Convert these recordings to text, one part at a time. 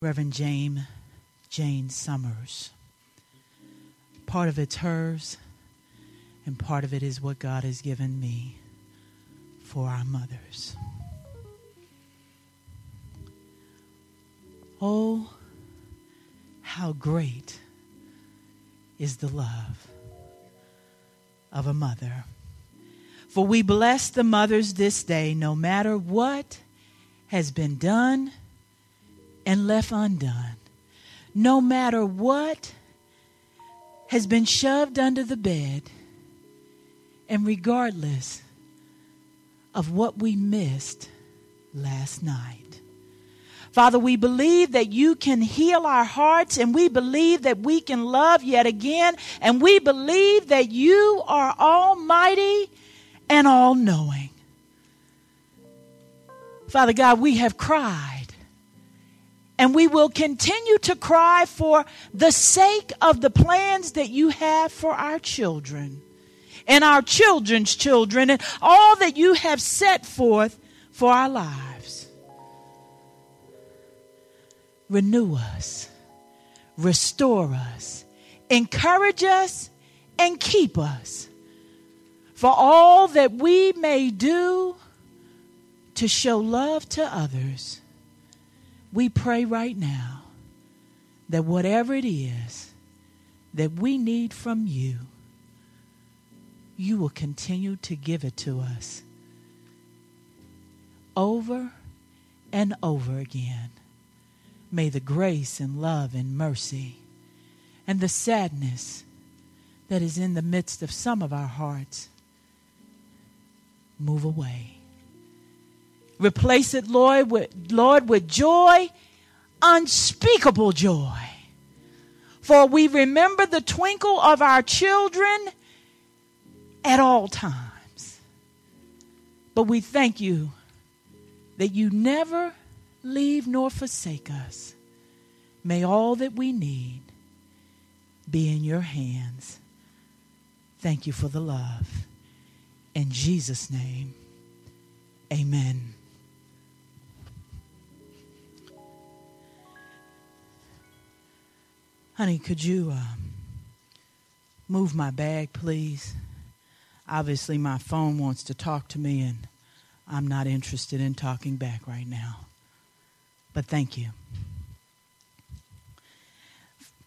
Reverend Jane, Jane Summers. Part of it's hers, and part of it is what God has given me for our mothers. Oh, how great is the love of a mother. For we bless the mothers this day, no matter what has been done and left undone, no matter what has been shoved under the bed, and regardless of what we missed last night. Father, we believe that you can heal our hearts and we believe that we can love yet again and we believe that you are almighty and all knowing. Father God, we have cried and we will continue to cry for the sake of the plans that you have for our children and our children's children and all that you have set forth for our lives. Renew us, restore us, encourage us, and keep us for all that we may do to show love to others we pray right now that whatever it is that we need from you, you will continue to give it to us over and over again. May the grace and love and mercy and the sadness that is in the midst of some of our hearts move away. Replace it, Lord, with, Lord, with joy, unspeakable joy. For we remember the twinkle of our children at all times. But we thank you that you never leave nor forsake us. May all that we need be in your hands. Thank you for the love. In Jesus' name, amen. Honey, could you uh, move my bag, please? Obviously, my phone wants to talk to me, and I'm not interested in talking back right now. But thank you.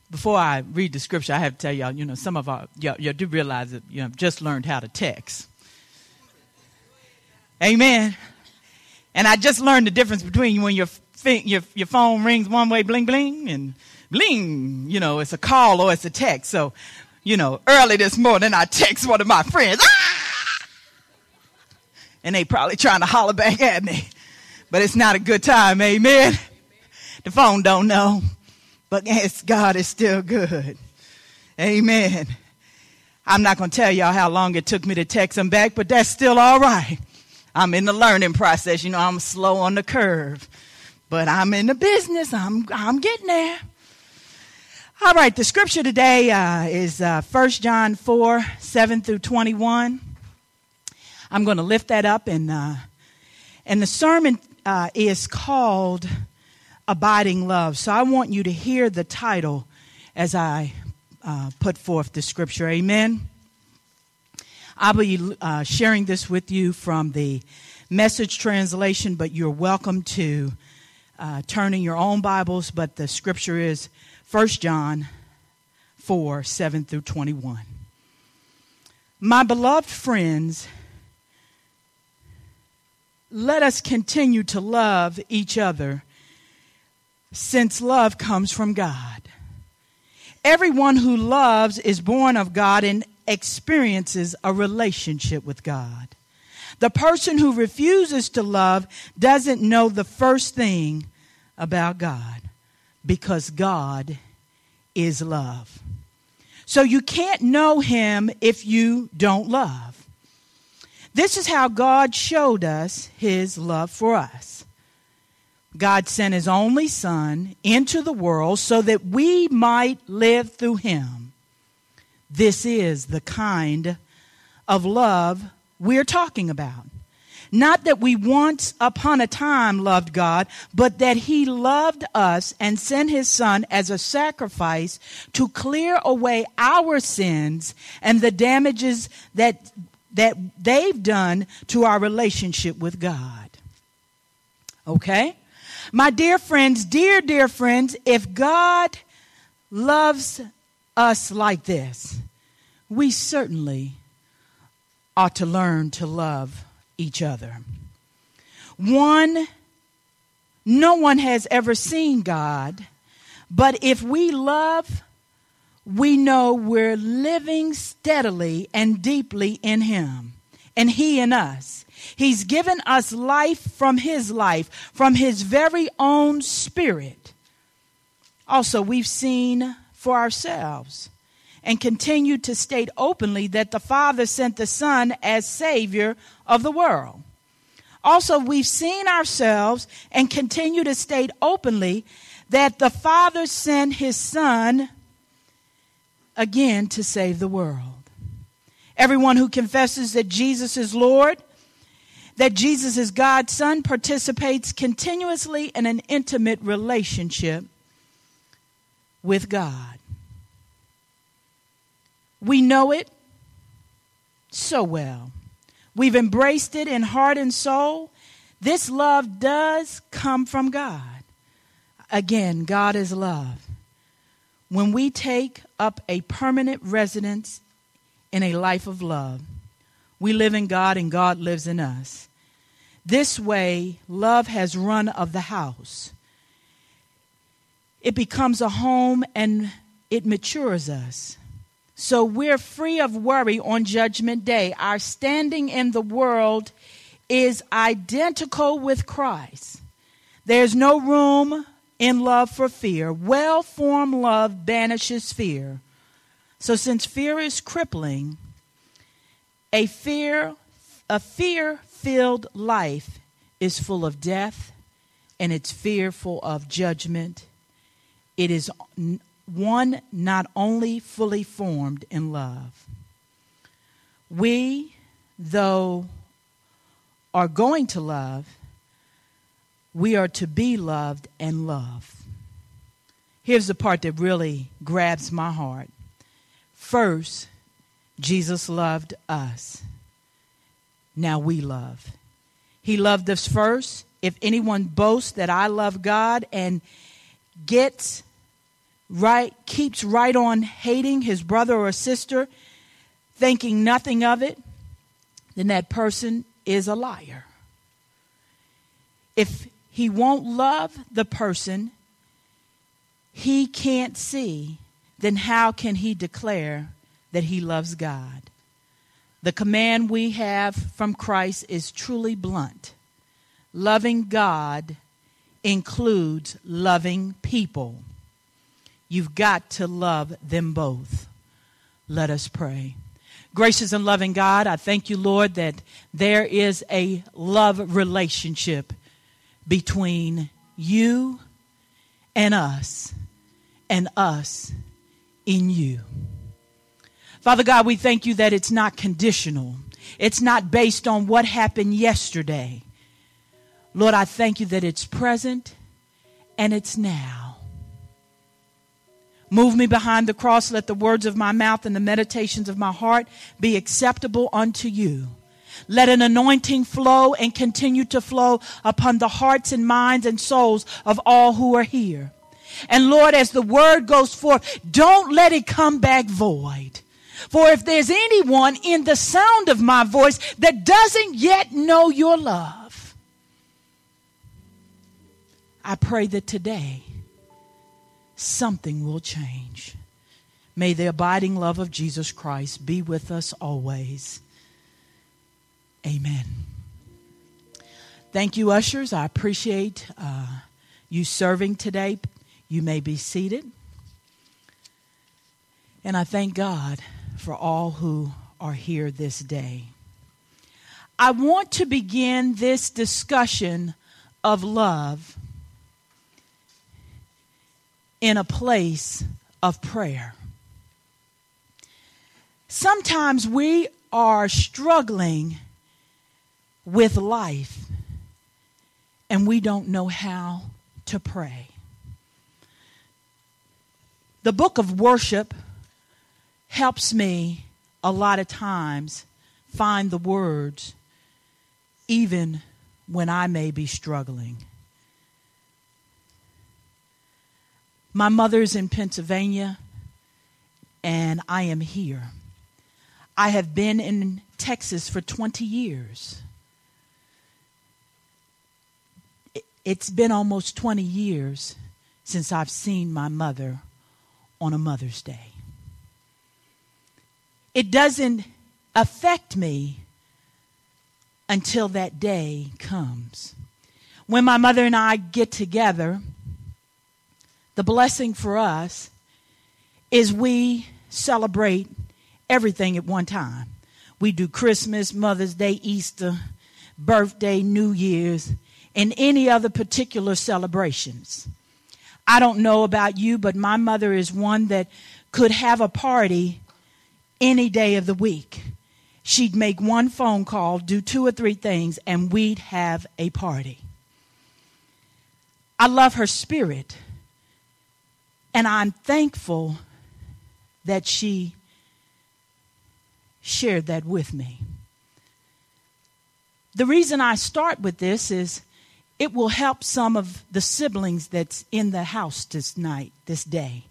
Before I read the scripture, I have to tell y'all, you know, some of our, y'all, y'all do realize that, you know, just learned how to text. Amen. And I just learned the difference between when your, your, your phone rings one way, bling, bling, and bling, you know, it's a call or it's a text. So, you know, early this morning I text one of my friends, ah! and they probably trying to holler back at me, but it's not a good time. Amen. The phone don't know, but yes, God is still good. Amen. I'm not going to tell y'all how long it took me to text them back, but that's still all right. I'm in the learning process. You know, I'm slow on the curve, but I'm in the business. I'm, I'm getting there. All right, the scripture today uh, is uh, 1 John 4 7 through 21. I'm going to lift that up, and, uh, and the sermon uh, is called Abiding Love. So I want you to hear the title as I uh, put forth the scripture. Amen. I'll be uh, sharing this with you from the message translation, but you're welcome to turn in your own Bibles. But the scripture is 1 John 4 7 through 21. My beloved friends, let us continue to love each other since love comes from God. Everyone who loves is born of God and experiences a relationship with God. The person who refuses to love doesn't know the first thing about God because God is love. So you can't know him if you don't love. This is how God showed us his love for us. God sent his only Son into the world so that we might live through him. This is the kind of love we're talking about. Not that we once upon a time loved God, but that He loved us and sent His Son as a sacrifice to clear away our sins and the damages that, that they've done to our relationship with God. Okay? My dear friends, dear, dear friends, if God loves us like this, we certainly ought to learn to love each other. One, no one has ever seen God, but if we love, we know we're living steadily and deeply in Him, and He in us. He's given us life from His life, from His very own Spirit. Also, we've seen for ourselves and continue to state openly that the Father sent the Son as Savior of the world. Also, we've seen ourselves and continue to state openly that the Father sent His Son again to save the world. Everyone who confesses that Jesus is Lord, that Jesus is God's Son, participates continuously in an intimate relationship with God. We know it so well. We've embraced it in heart and soul. This love does come from God. Again, God is love. When we take up a permanent residence in a life of love, we live in God and God lives in us. This way, love has run of the house. It becomes a home and it matures us. So we're free of worry on Judgment Day. Our standing in the world is identical with Christ. There's no room in love for fear. Well formed love banishes fear. So since fear is crippling, a fear a fear filled life is full of death and it's fearful of judgment. It is one not only fully formed in love. We, though, are going to love, we are to be loved and love. Here's the part that really grabs my heart. First, Jesus loved us. Now we love. He loved us first. If anyone boasts that I love God and gets right keeps right on hating his brother or sister, thinking nothing of it, then that person is a liar. If he won't love the person he can't see, then how can he declare that he loves God? The command we have from Christ is truly blunt. Loving God includes loving people. You've got to love them both. Let us pray. Gracious and loving God, I thank you, Lord, that there is a love relationship between you and us, and us in you. Father God, we thank you that it's not conditional. It's not based on what happened yesterday. Lord, I thank you that it's present and it's now. Move me behind the cross. Let the words of my mouth and the meditations of my heart be acceptable unto you. Let an anointing flow and continue to flow upon the hearts and minds and souls of all who are here. And Lord, as the word goes forth, don't let it come back void. For if there's anyone in the sound of my voice that doesn't yet know your love, I pray that today something will change. May the abiding love of Jesus Christ be with us always. Amen. Thank you, ushers. I appreciate uh, you serving today. You may be seated. And I thank God for all who are here this day. I want to begin this discussion of love in a place of prayer. Sometimes we are struggling with life and we don't know how to pray. The book of worship helps me a lot of times find the words even when I may be struggling. My mother's in Pennsylvania, and I am here. I have been in Texas for 20 years. It's been almost 20 years since I've seen my mother on a Mother's Day. It doesn't affect me until that day comes. When my mother and I get together, the blessing for us is we celebrate everything at one time. We do Christmas, Mother's Day, Easter, birthday, New Year's, and any other particular celebrations. I don't know about you, but my mother is one that could have a party any day of the week. She'd make one phone call, do two or three things, and we'd have a party. I love her spirit, and I'm thankful that she shared that with me. The reason I start with this is it will help some of the siblings that's in the house this night, this day.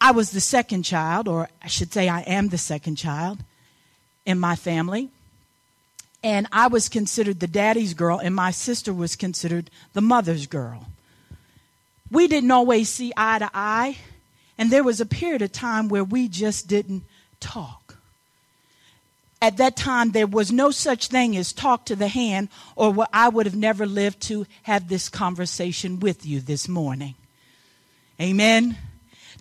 I was the second child, or I should say, I am the second child in my family. And I was considered the daddy's girl, and my sister was considered the mother's girl. We didn't always see eye to eye, and there was a period of time where we just didn't talk. At that time, there was no such thing as talk to the hand, or I would have never lived to have this conversation with you this morning. Amen.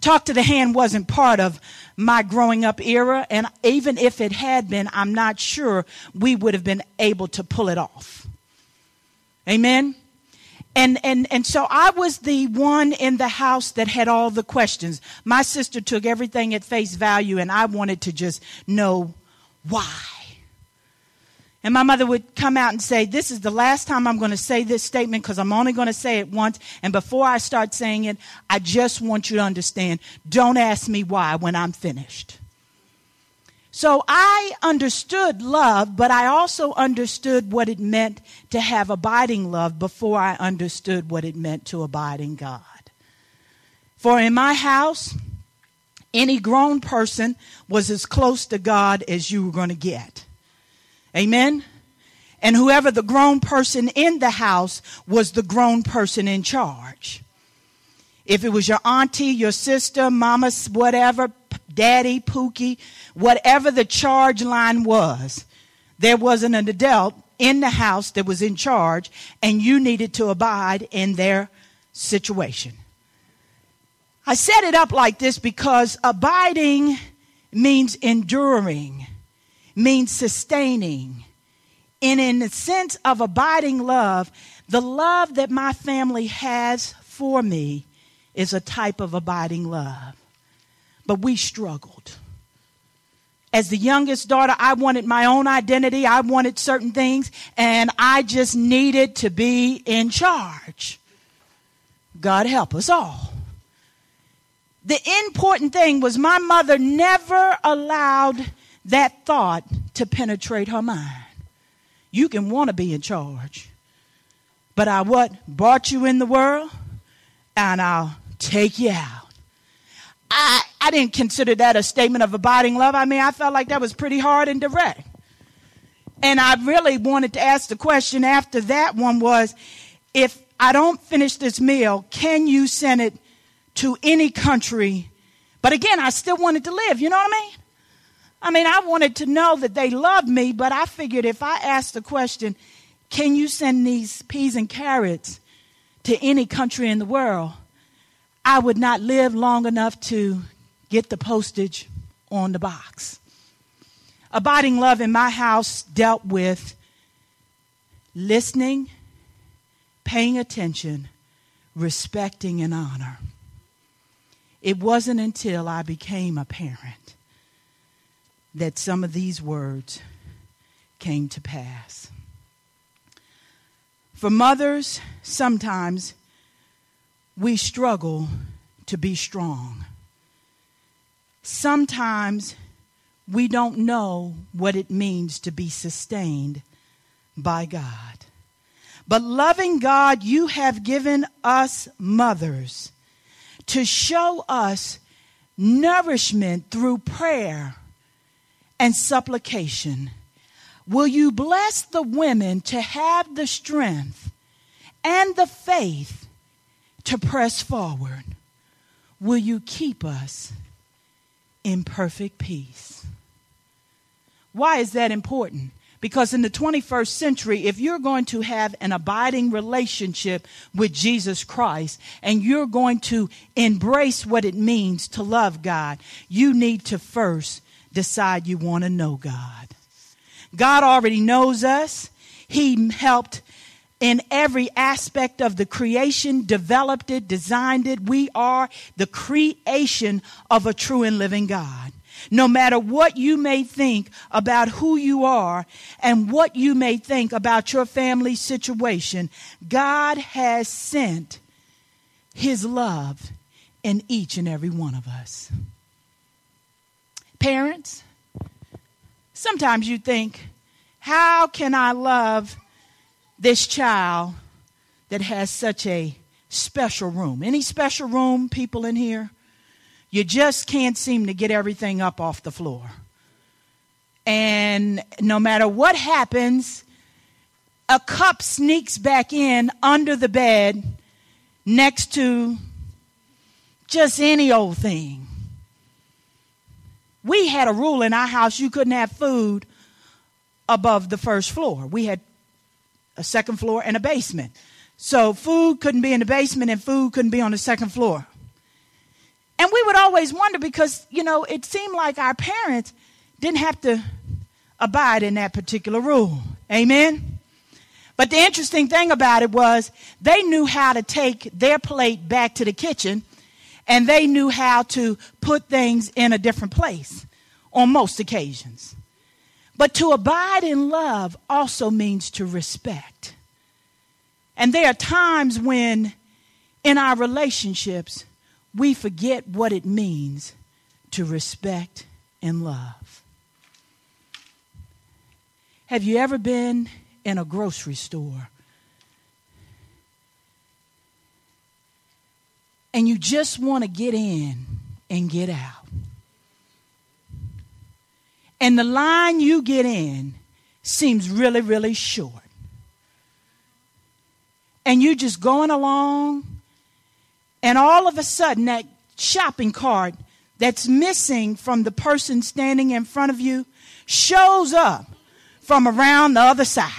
Talk to the hand wasn't part of my growing up era, and even if it had been, I'm not sure we would have been able to pull it off. Amen. And, and, and so I was the one in the house that had all the questions. My sister took everything at face value, and I wanted to just know why. And my mother would come out and say, This is the last time I'm going to say this statement because I'm only going to say it once. And before I start saying it, I just want you to understand don't ask me why when I'm finished. So I understood love, but I also understood what it meant to have abiding love before I understood what it meant to abide in God. For in my house, any grown person was as close to God as you were going to get. Amen. And whoever the grown person in the house was the grown person in charge. If it was your auntie, your sister, mama, whatever, daddy, pookie, whatever the charge line was, there wasn't an adult in the house that was in charge, and you needed to abide in their situation. I set it up like this because abiding means enduring means sustaining. And in the sense of abiding love, the love that my family has for me is a type of abiding love. But we struggled. As the youngest daughter, I wanted my own identity. I wanted certain things, and I just needed to be in charge. God help us all. The important thing was my mother never allowed that thought to penetrate her mind. You can want to be in charge, but I what? Brought you in the world, and I'll take you out. I, I didn't consider that a statement of abiding love. I mean, I felt like that was pretty hard and direct. And I really wanted to ask the question after that one was if I don't finish this meal, can you send it to any country? But again, I still wanted to live. You know what I mean? I mean, I wanted to know that they loved me, but I figured if I asked the question, can you send these peas and carrots to any country in the world? I would not live long enough to get the postage on the box. Abiding love in my house dealt with listening, paying attention, respecting, and honor. It wasn't until I became a parent that some of these words came to pass. For mothers, sometimes we struggle to be strong. Sometimes we don't know what it means to be sustained by God. But loving God, you have given us mothers to show us nourishment through prayer and supplication. Will you bless the women to have the strength and the faith to press forward? Will you keep us in perfect peace? Why is that important? Because in the 21st century, if you're going to have an abiding relationship with Jesus Christ and you're going to embrace what it means to love God, you need to first decide you want to know God. God already knows us. He helped in every aspect of the creation, developed it, designed it. We are the creation of a true and living God. No matter what you may think about who you are and what you may think about your family situation, God has sent His love in each and every one of us. Parents, sometimes you think, how can I love this child that has such a special room? Any special room people in here? You just can't seem to get everything up off the floor. And no matter what happens, a cup sneaks back in under the bed next to just any old thing. We had a rule in our house you couldn't have food above the first floor. We had a second floor and a basement. So food couldn't be in the basement and food couldn't be on the second floor. And we would always wonder because, you know, it seemed like our parents didn't have to abide in that particular rule. Amen? But the interesting thing about it was they knew how to take their plate back to the kitchen and they knew how to put things in a different place on most occasions. But to abide in love also means to respect. And there are times when in our relationships, we forget what it means to respect and love. Have you ever been in a grocery store and you just want to get in and get out? And the line you get in seems really, really short. And you're just going along and all of a sudden, that shopping cart that's missing from the person standing in front of you shows up from around the other side.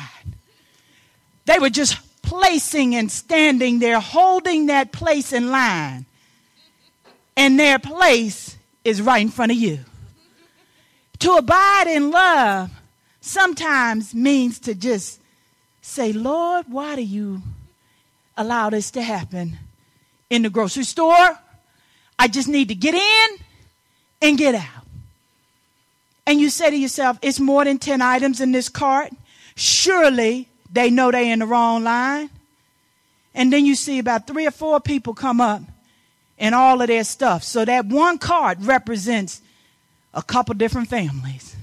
They were just placing and standing there, holding that place in line. And their place is right in front of you. To abide in love sometimes means to just say, Lord, why do you allow this to happen? in the grocery store. I just need to get in and get out. And you say to yourself, it's more than 10 items in this cart. Surely they know they're in the wrong line. And then you see about three or four people come up and all of their stuff. So that one cart represents a couple different families.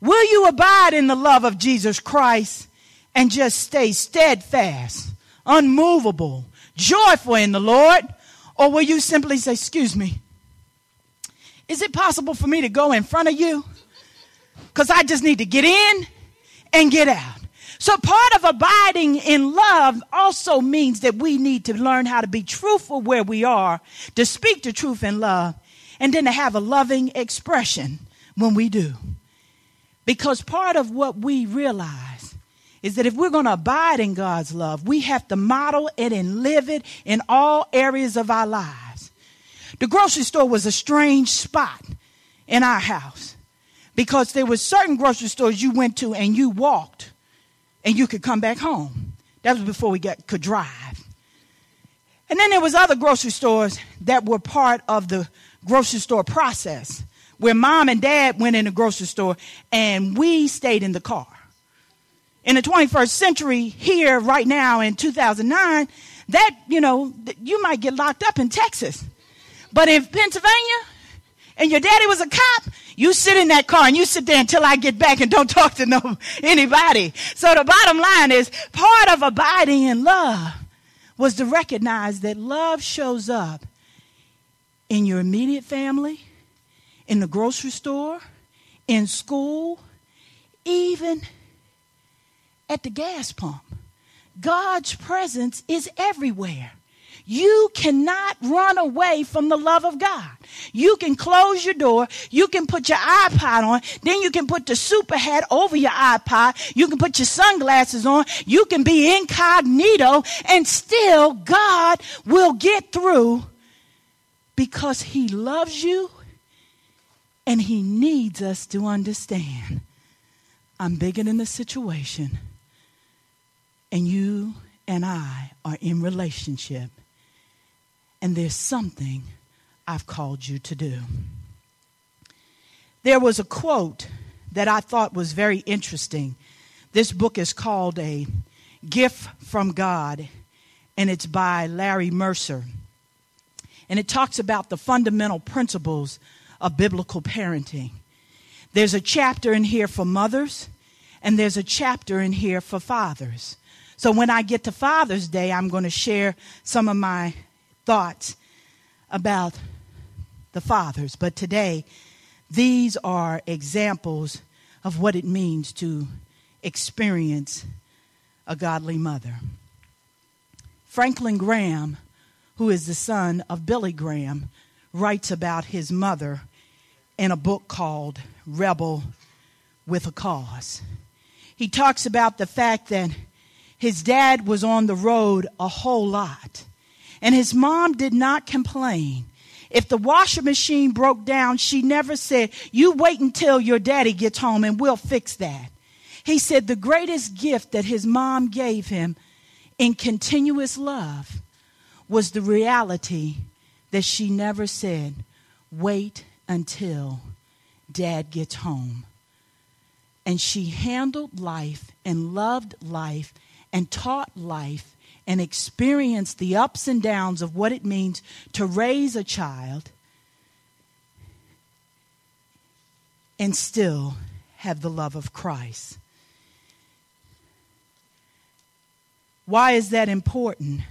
Will you abide in the love of Jesus Christ and just stay steadfast, unmovable, joyful in the Lord? Or will you simply say, Excuse me, is it possible for me to go in front of you? Because I just need to get in and get out. So, part of abiding in love also means that we need to learn how to be truthful where we are, to speak the truth in love, and then to have a loving expression when we do. Because part of what we realize is that if we're going to abide in God's love, we have to model it and live it in all areas of our lives. The grocery store was a strange spot in our house because there were certain grocery stores you went to and you walked and you could come back home. That was before we got, could drive. And then there was other grocery stores that were part of the grocery store process where mom and dad went in the grocery store and we stayed in the car. in the 21st century here right now in 2009, that, you know, you might get locked up in Texas. But in Pennsylvania, and your daddy was a cop, you sit in that car and you sit there until I get back and don't talk to no anybody. So the bottom line is part of abiding in love was to recognize that love shows up in your immediate family, in the grocery store, in school, even at the gas pump. God's presence is everywhere. You cannot run away from the love of God. You can close your door. You can put your iPod on. Then you can put the super hat over your iPod. You can put your sunglasses on. You can be incognito and still God will get through because he loves you and he needs us to understand. I'm bigger than the situation and you and I are in relationship and there's something I've called you to do. There was a quote that I thought was very interesting. This book is called A Gift from God, and it's by Larry Mercer. And it talks about the fundamental principles of biblical parenting. There's a chapter in here for mothers, and there's a chapter in here for fathers. So when I get to Father's Day, I'm going to share some of my thoughts about the fathers. But today, these are examples of what it means to experience a godly mother. Franklin Graham, who is the son of Billy Graham, writes about his mother in a book called Rebel with a Cause. He talks about the fact that his dad was on the road a whole lot and his mom did not complain. If the washing machine broke down, she never said, You wait until your daddy gets home and we'll fix that. He said the greatest gift that his mom gave him in continuous love was the reality that she never said, Wait until dad gets home. And she handled life and loved life and taught life and experienced the ups and downs of what it means to raise a child and still have the love of Christ. Why is that important?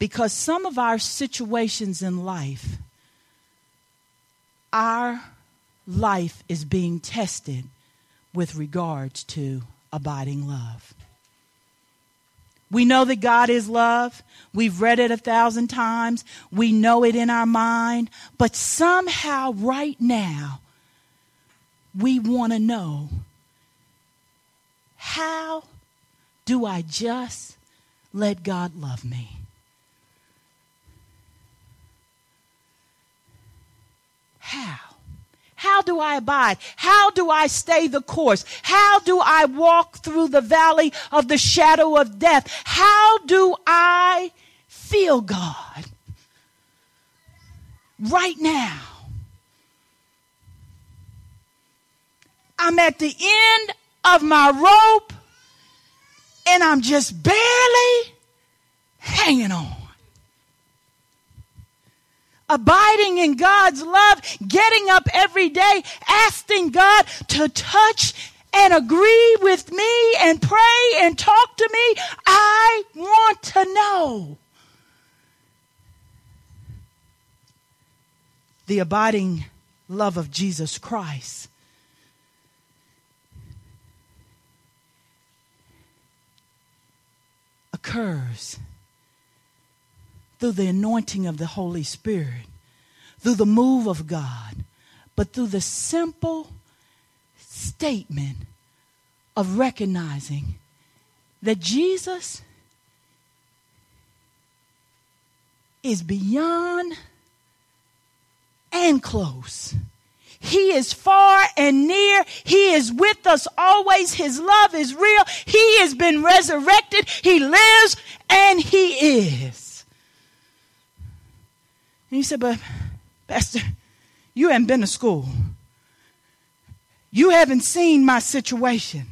Because some of our situations in life, our life is being tested with regards to abiding love. We know that God is love. We've read it a thousand times. We know it in our mind. But somehow, right now, we want to know how do I just let God love me? How? How do I abide? How do I stay the course? How do I walk through the valley of the shadow of death? How do I feel God right now? I'm at the end of my rope and I'm just barely hanging on abiding in God's love, getting up every day, asking God to touch and agree with me and pray and talk to me. I want to know. The abiding love of Jesus Christ. occurs through the anointing of the Holy Spirit, through the move of God, but through the simple statement of recognizing that Jesus is beyond and close. He is far and near. He is with us always. His love is real. He has been resurrected. He lives and He is. And he said, But, Pastor, you haven't been to school. You haven't seen my situation.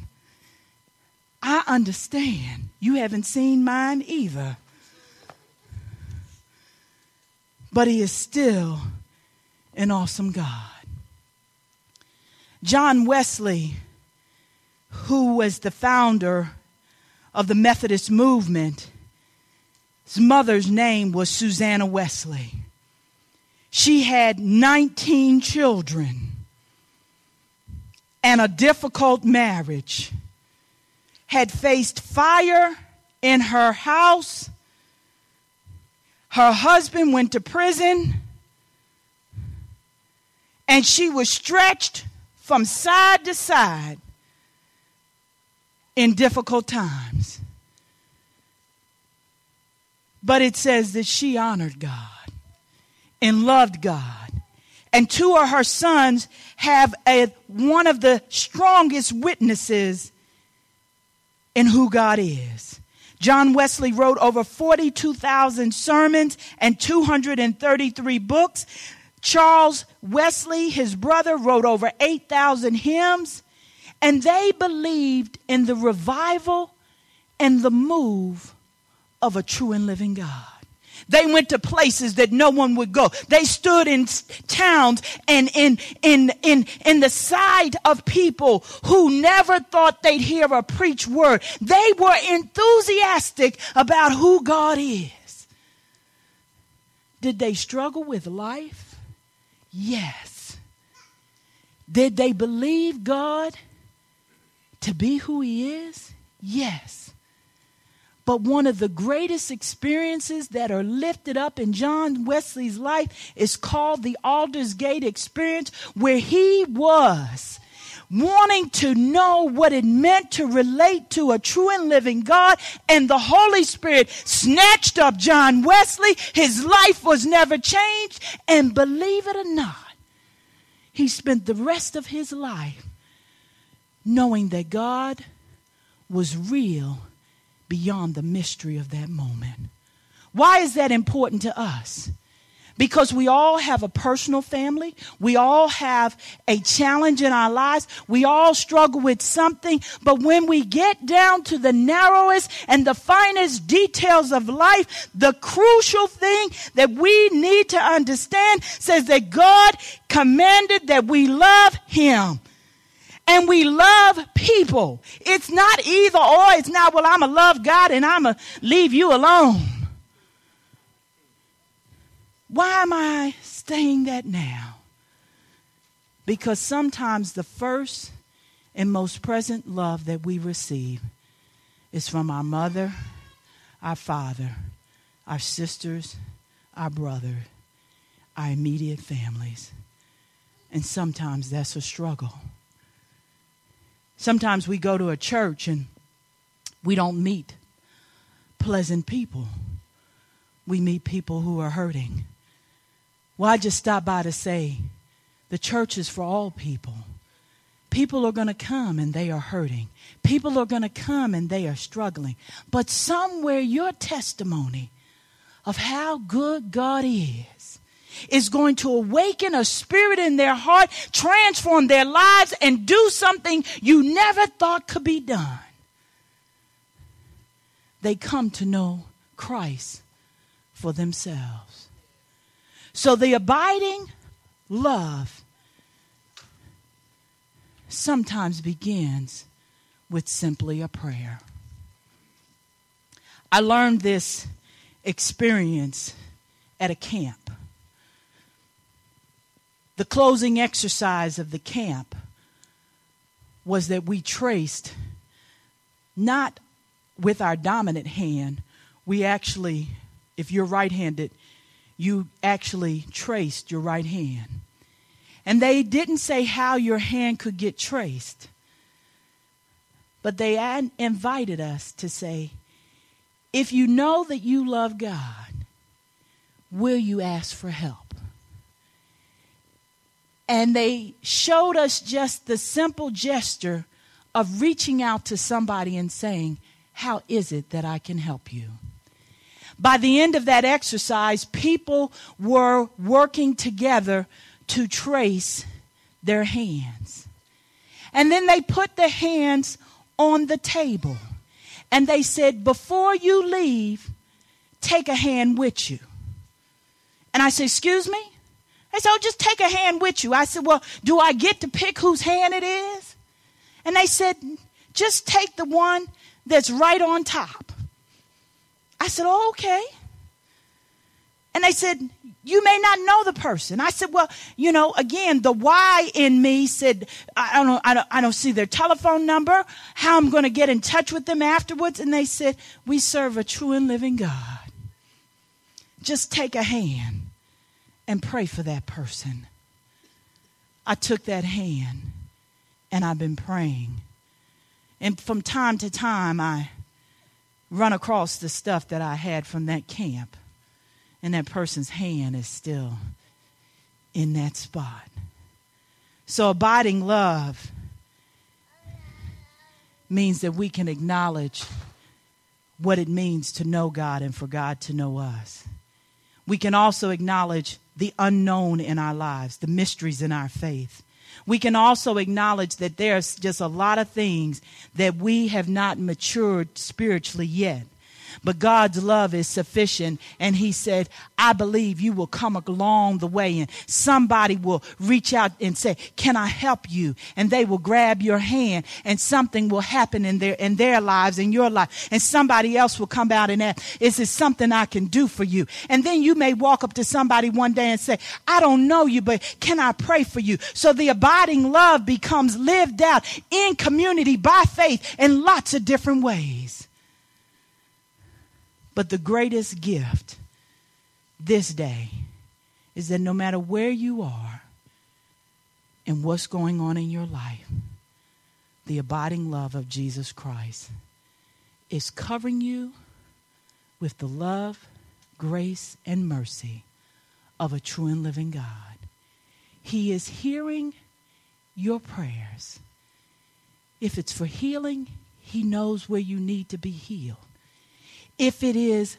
I understand. You haven't seen mine either. But He is still an awesome God. John Wesley, who was the founder of the Methodist movement, his mother's name was Susanna Wesley. She had 19 children and a difficult marriage, had faced fire in her house. Her husband went to prison, and she was stretched from side to side in difficult times. But it says that she honored God and loved God. And two of her sons have a, one of the strongest witnesses in who God is. John Wesley wrote over 42,000 sermons and 233 books. Charles Wesley, his brother, wrote over 8,000 hymns. And they believed in the revival and the move of a true and living God. They went to places that no one would go. They stood in towns and in, in, in, in the sight of people who never thought they'd hear a preach word. They were enthusiastic about who God is. Did they struggle with life? Yes. Did they believe God to be who He is? Yes. But one of the greatest experiences that are lifted up in John Wesley's life is called the Aldersgate experience, where he was wanting to know what it meant to relate to a true and living God, and the Holy Spirit snatched up John Wesley. His life was never changed, and believe it or not, he spent the rest of his life knowing that God was real beyond the mystery of that moment. Why is that important to us? Because we all have a personal family. We all have a challenge in our lives. We all struggle with something. But when we get down to the narrowest and the finest details of life, the crucial thing that we need to understand says that God commanded that we love Him and we love people. It's not either or. It's not, well, I'm going to love God and I'm going to leave you alone. Why am I saying that now? Because sometimes the first and most present love that we receive is from our mother, our father, our sisters, our brother, our immediate families. And sometimes that's a struggle. Sometimes we go to a church and we don't meet pleasant people. We meet people who are hurting. Well, I just stopped by to say the church is for all people. People are going to come and they are hurting. People are going to come and they are struggling. But somewhere your testimony of how good God is is going to awaken a spirit in their heart, transform their lives, and do something you never thought could be done. They come to know Christ for themselves. So the abiding love sometimes begins with simply a prayer. I learned this experience at a camp the closing exercise of the camp was that we traced not with our dominant hand, we actually, if you're right handed, you actually traced your right hand. And they didn't say how your hand could get traced, but they invited us to say, if you know that you love God, will you ask for help? And they showed us just the simple gesture of reaching out to somebody and saying, How is it that I can help you? By the end of that exercise, people were working together to trace their hands. And then they put the hands on the table. And they said, Before you leave, take a hand with you. And I said, Excuse me? They said, Oh, just take a hand with you. I said, Well, do I get to pick whose hand it is? And they said, Just take the one that's right on top. I said, Oh, okay. And they said, You may not know the person. I said, Well, you know, again, the why in me said, I don't, I don't, I don't see their telephone number, how I'm going to get in touch with them afterwards. And they said, We serve a true and living God. Just take a hand and pray for that person. I took that hand and I've been praying. And from time to time, I run across the stuff that I had from that camp, and that person's hand is still in that spot. So, abiding love means that we can acknowledge what it means to know God and for God to know us. We can also acknowledge the unknown in our lives, the mysteries in our faith. We can also acknowledge that there's just a lot of things that we have not matured spiritually yet. But God's love is sufficient. And He said, I believe you will come along the way and somebody will reach out and say, Can I help you? And they will grab your hand and something will happen in their, in their lives, in your life. And somebody else will come out and ask, Is this something I can do for you? And then you may walk up to somebody one day and say, I don't know you, but can I pray for you? So the abiding love becomes lived out in community by faith in lots of different ways. But the greatest gift this day is that no matter where you are and what's going on in your life, the abiding love of Jesus Christ is covering you with the love, grace, and mercy of a true and living God. He is hearing your prayers. If it's for healing, He knows where you need to be healed if it is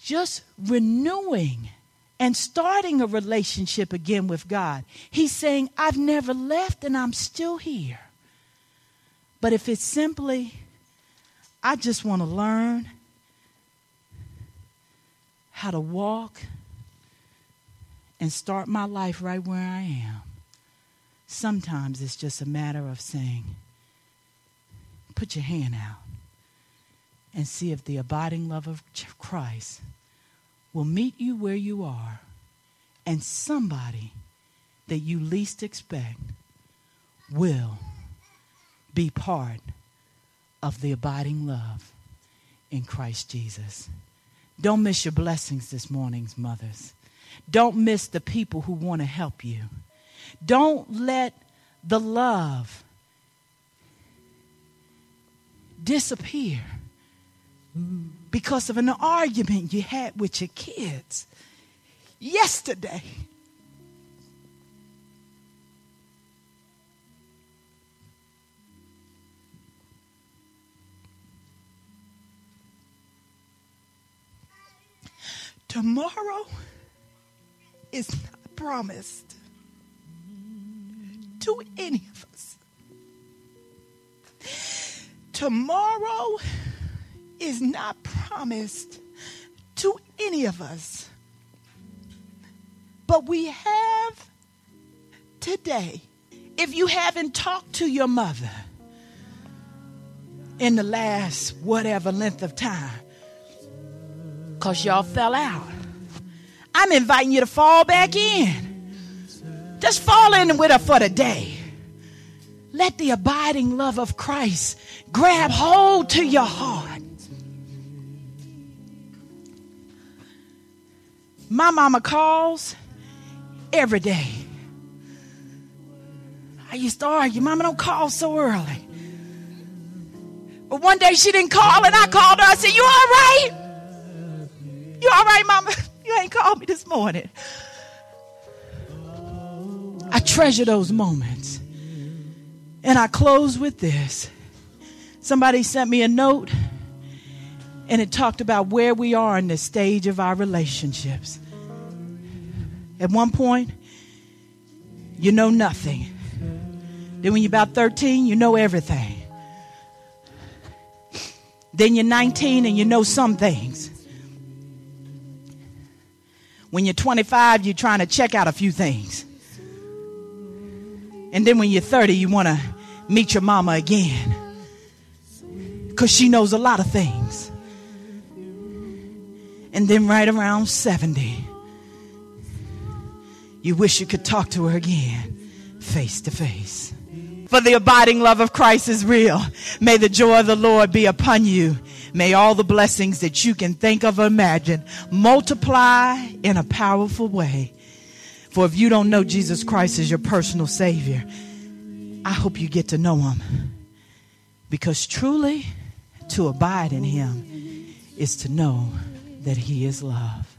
just renewing and starting a relationship again with God. He's saying, I've never left and I'm still here. But if it's simply, I just want to learn how to walk and start my life right where I am, sometimes it's just a matter of saying, put your hand out and see if the abiding love of Christ will meet you where you are and somebody that you least expect will be part of the abiding love in Christ Jesus. Don't miss your blessings this morning, mothers. Don't miss the people who want to help you. Don't let the love disappear because of an argument you had with your kids yesterday. Tomorrow is not promised to any of us. Tomorrow is not promised to any of us. But we have today. If you haven't talked to your mother in the last whatever length of time, because y'all fell out, I'm inviting you to fall back in. Just fall in with her for the day. Let the abiding love of Christ grab hold to your heart. My mama calls every day. I used to argue, Mama, don't call so early. But one day she didn't call and I called her. I said, You all right? You all right, Mama? You ain't called me this morning. I treasure those moments. And I close with this. Somebody sent me a note and it talked about where we are in the stage of our relationships. At one point, you know nothing. Then when you're about 13, you know everything. Then you're 19 and you know some things. When you're 25, you're trying to check out a few things. And then when you're 30, you want to meet your mama again. Because she knows a lot of things. And then right around 70, you wish you could talk to her again, face to face. For the abiding love of Christ is real. May the joy of the Lord be upon you. May all the blessings that you can think of or imagine multiply in a powerful way. For if you don't know Jesus Christ as your personal Savior, I hope you get to know Him. Because truly, to abide in Him is to know that He is love.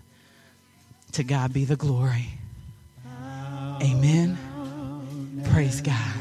To God be the glory. Amen. Praise God.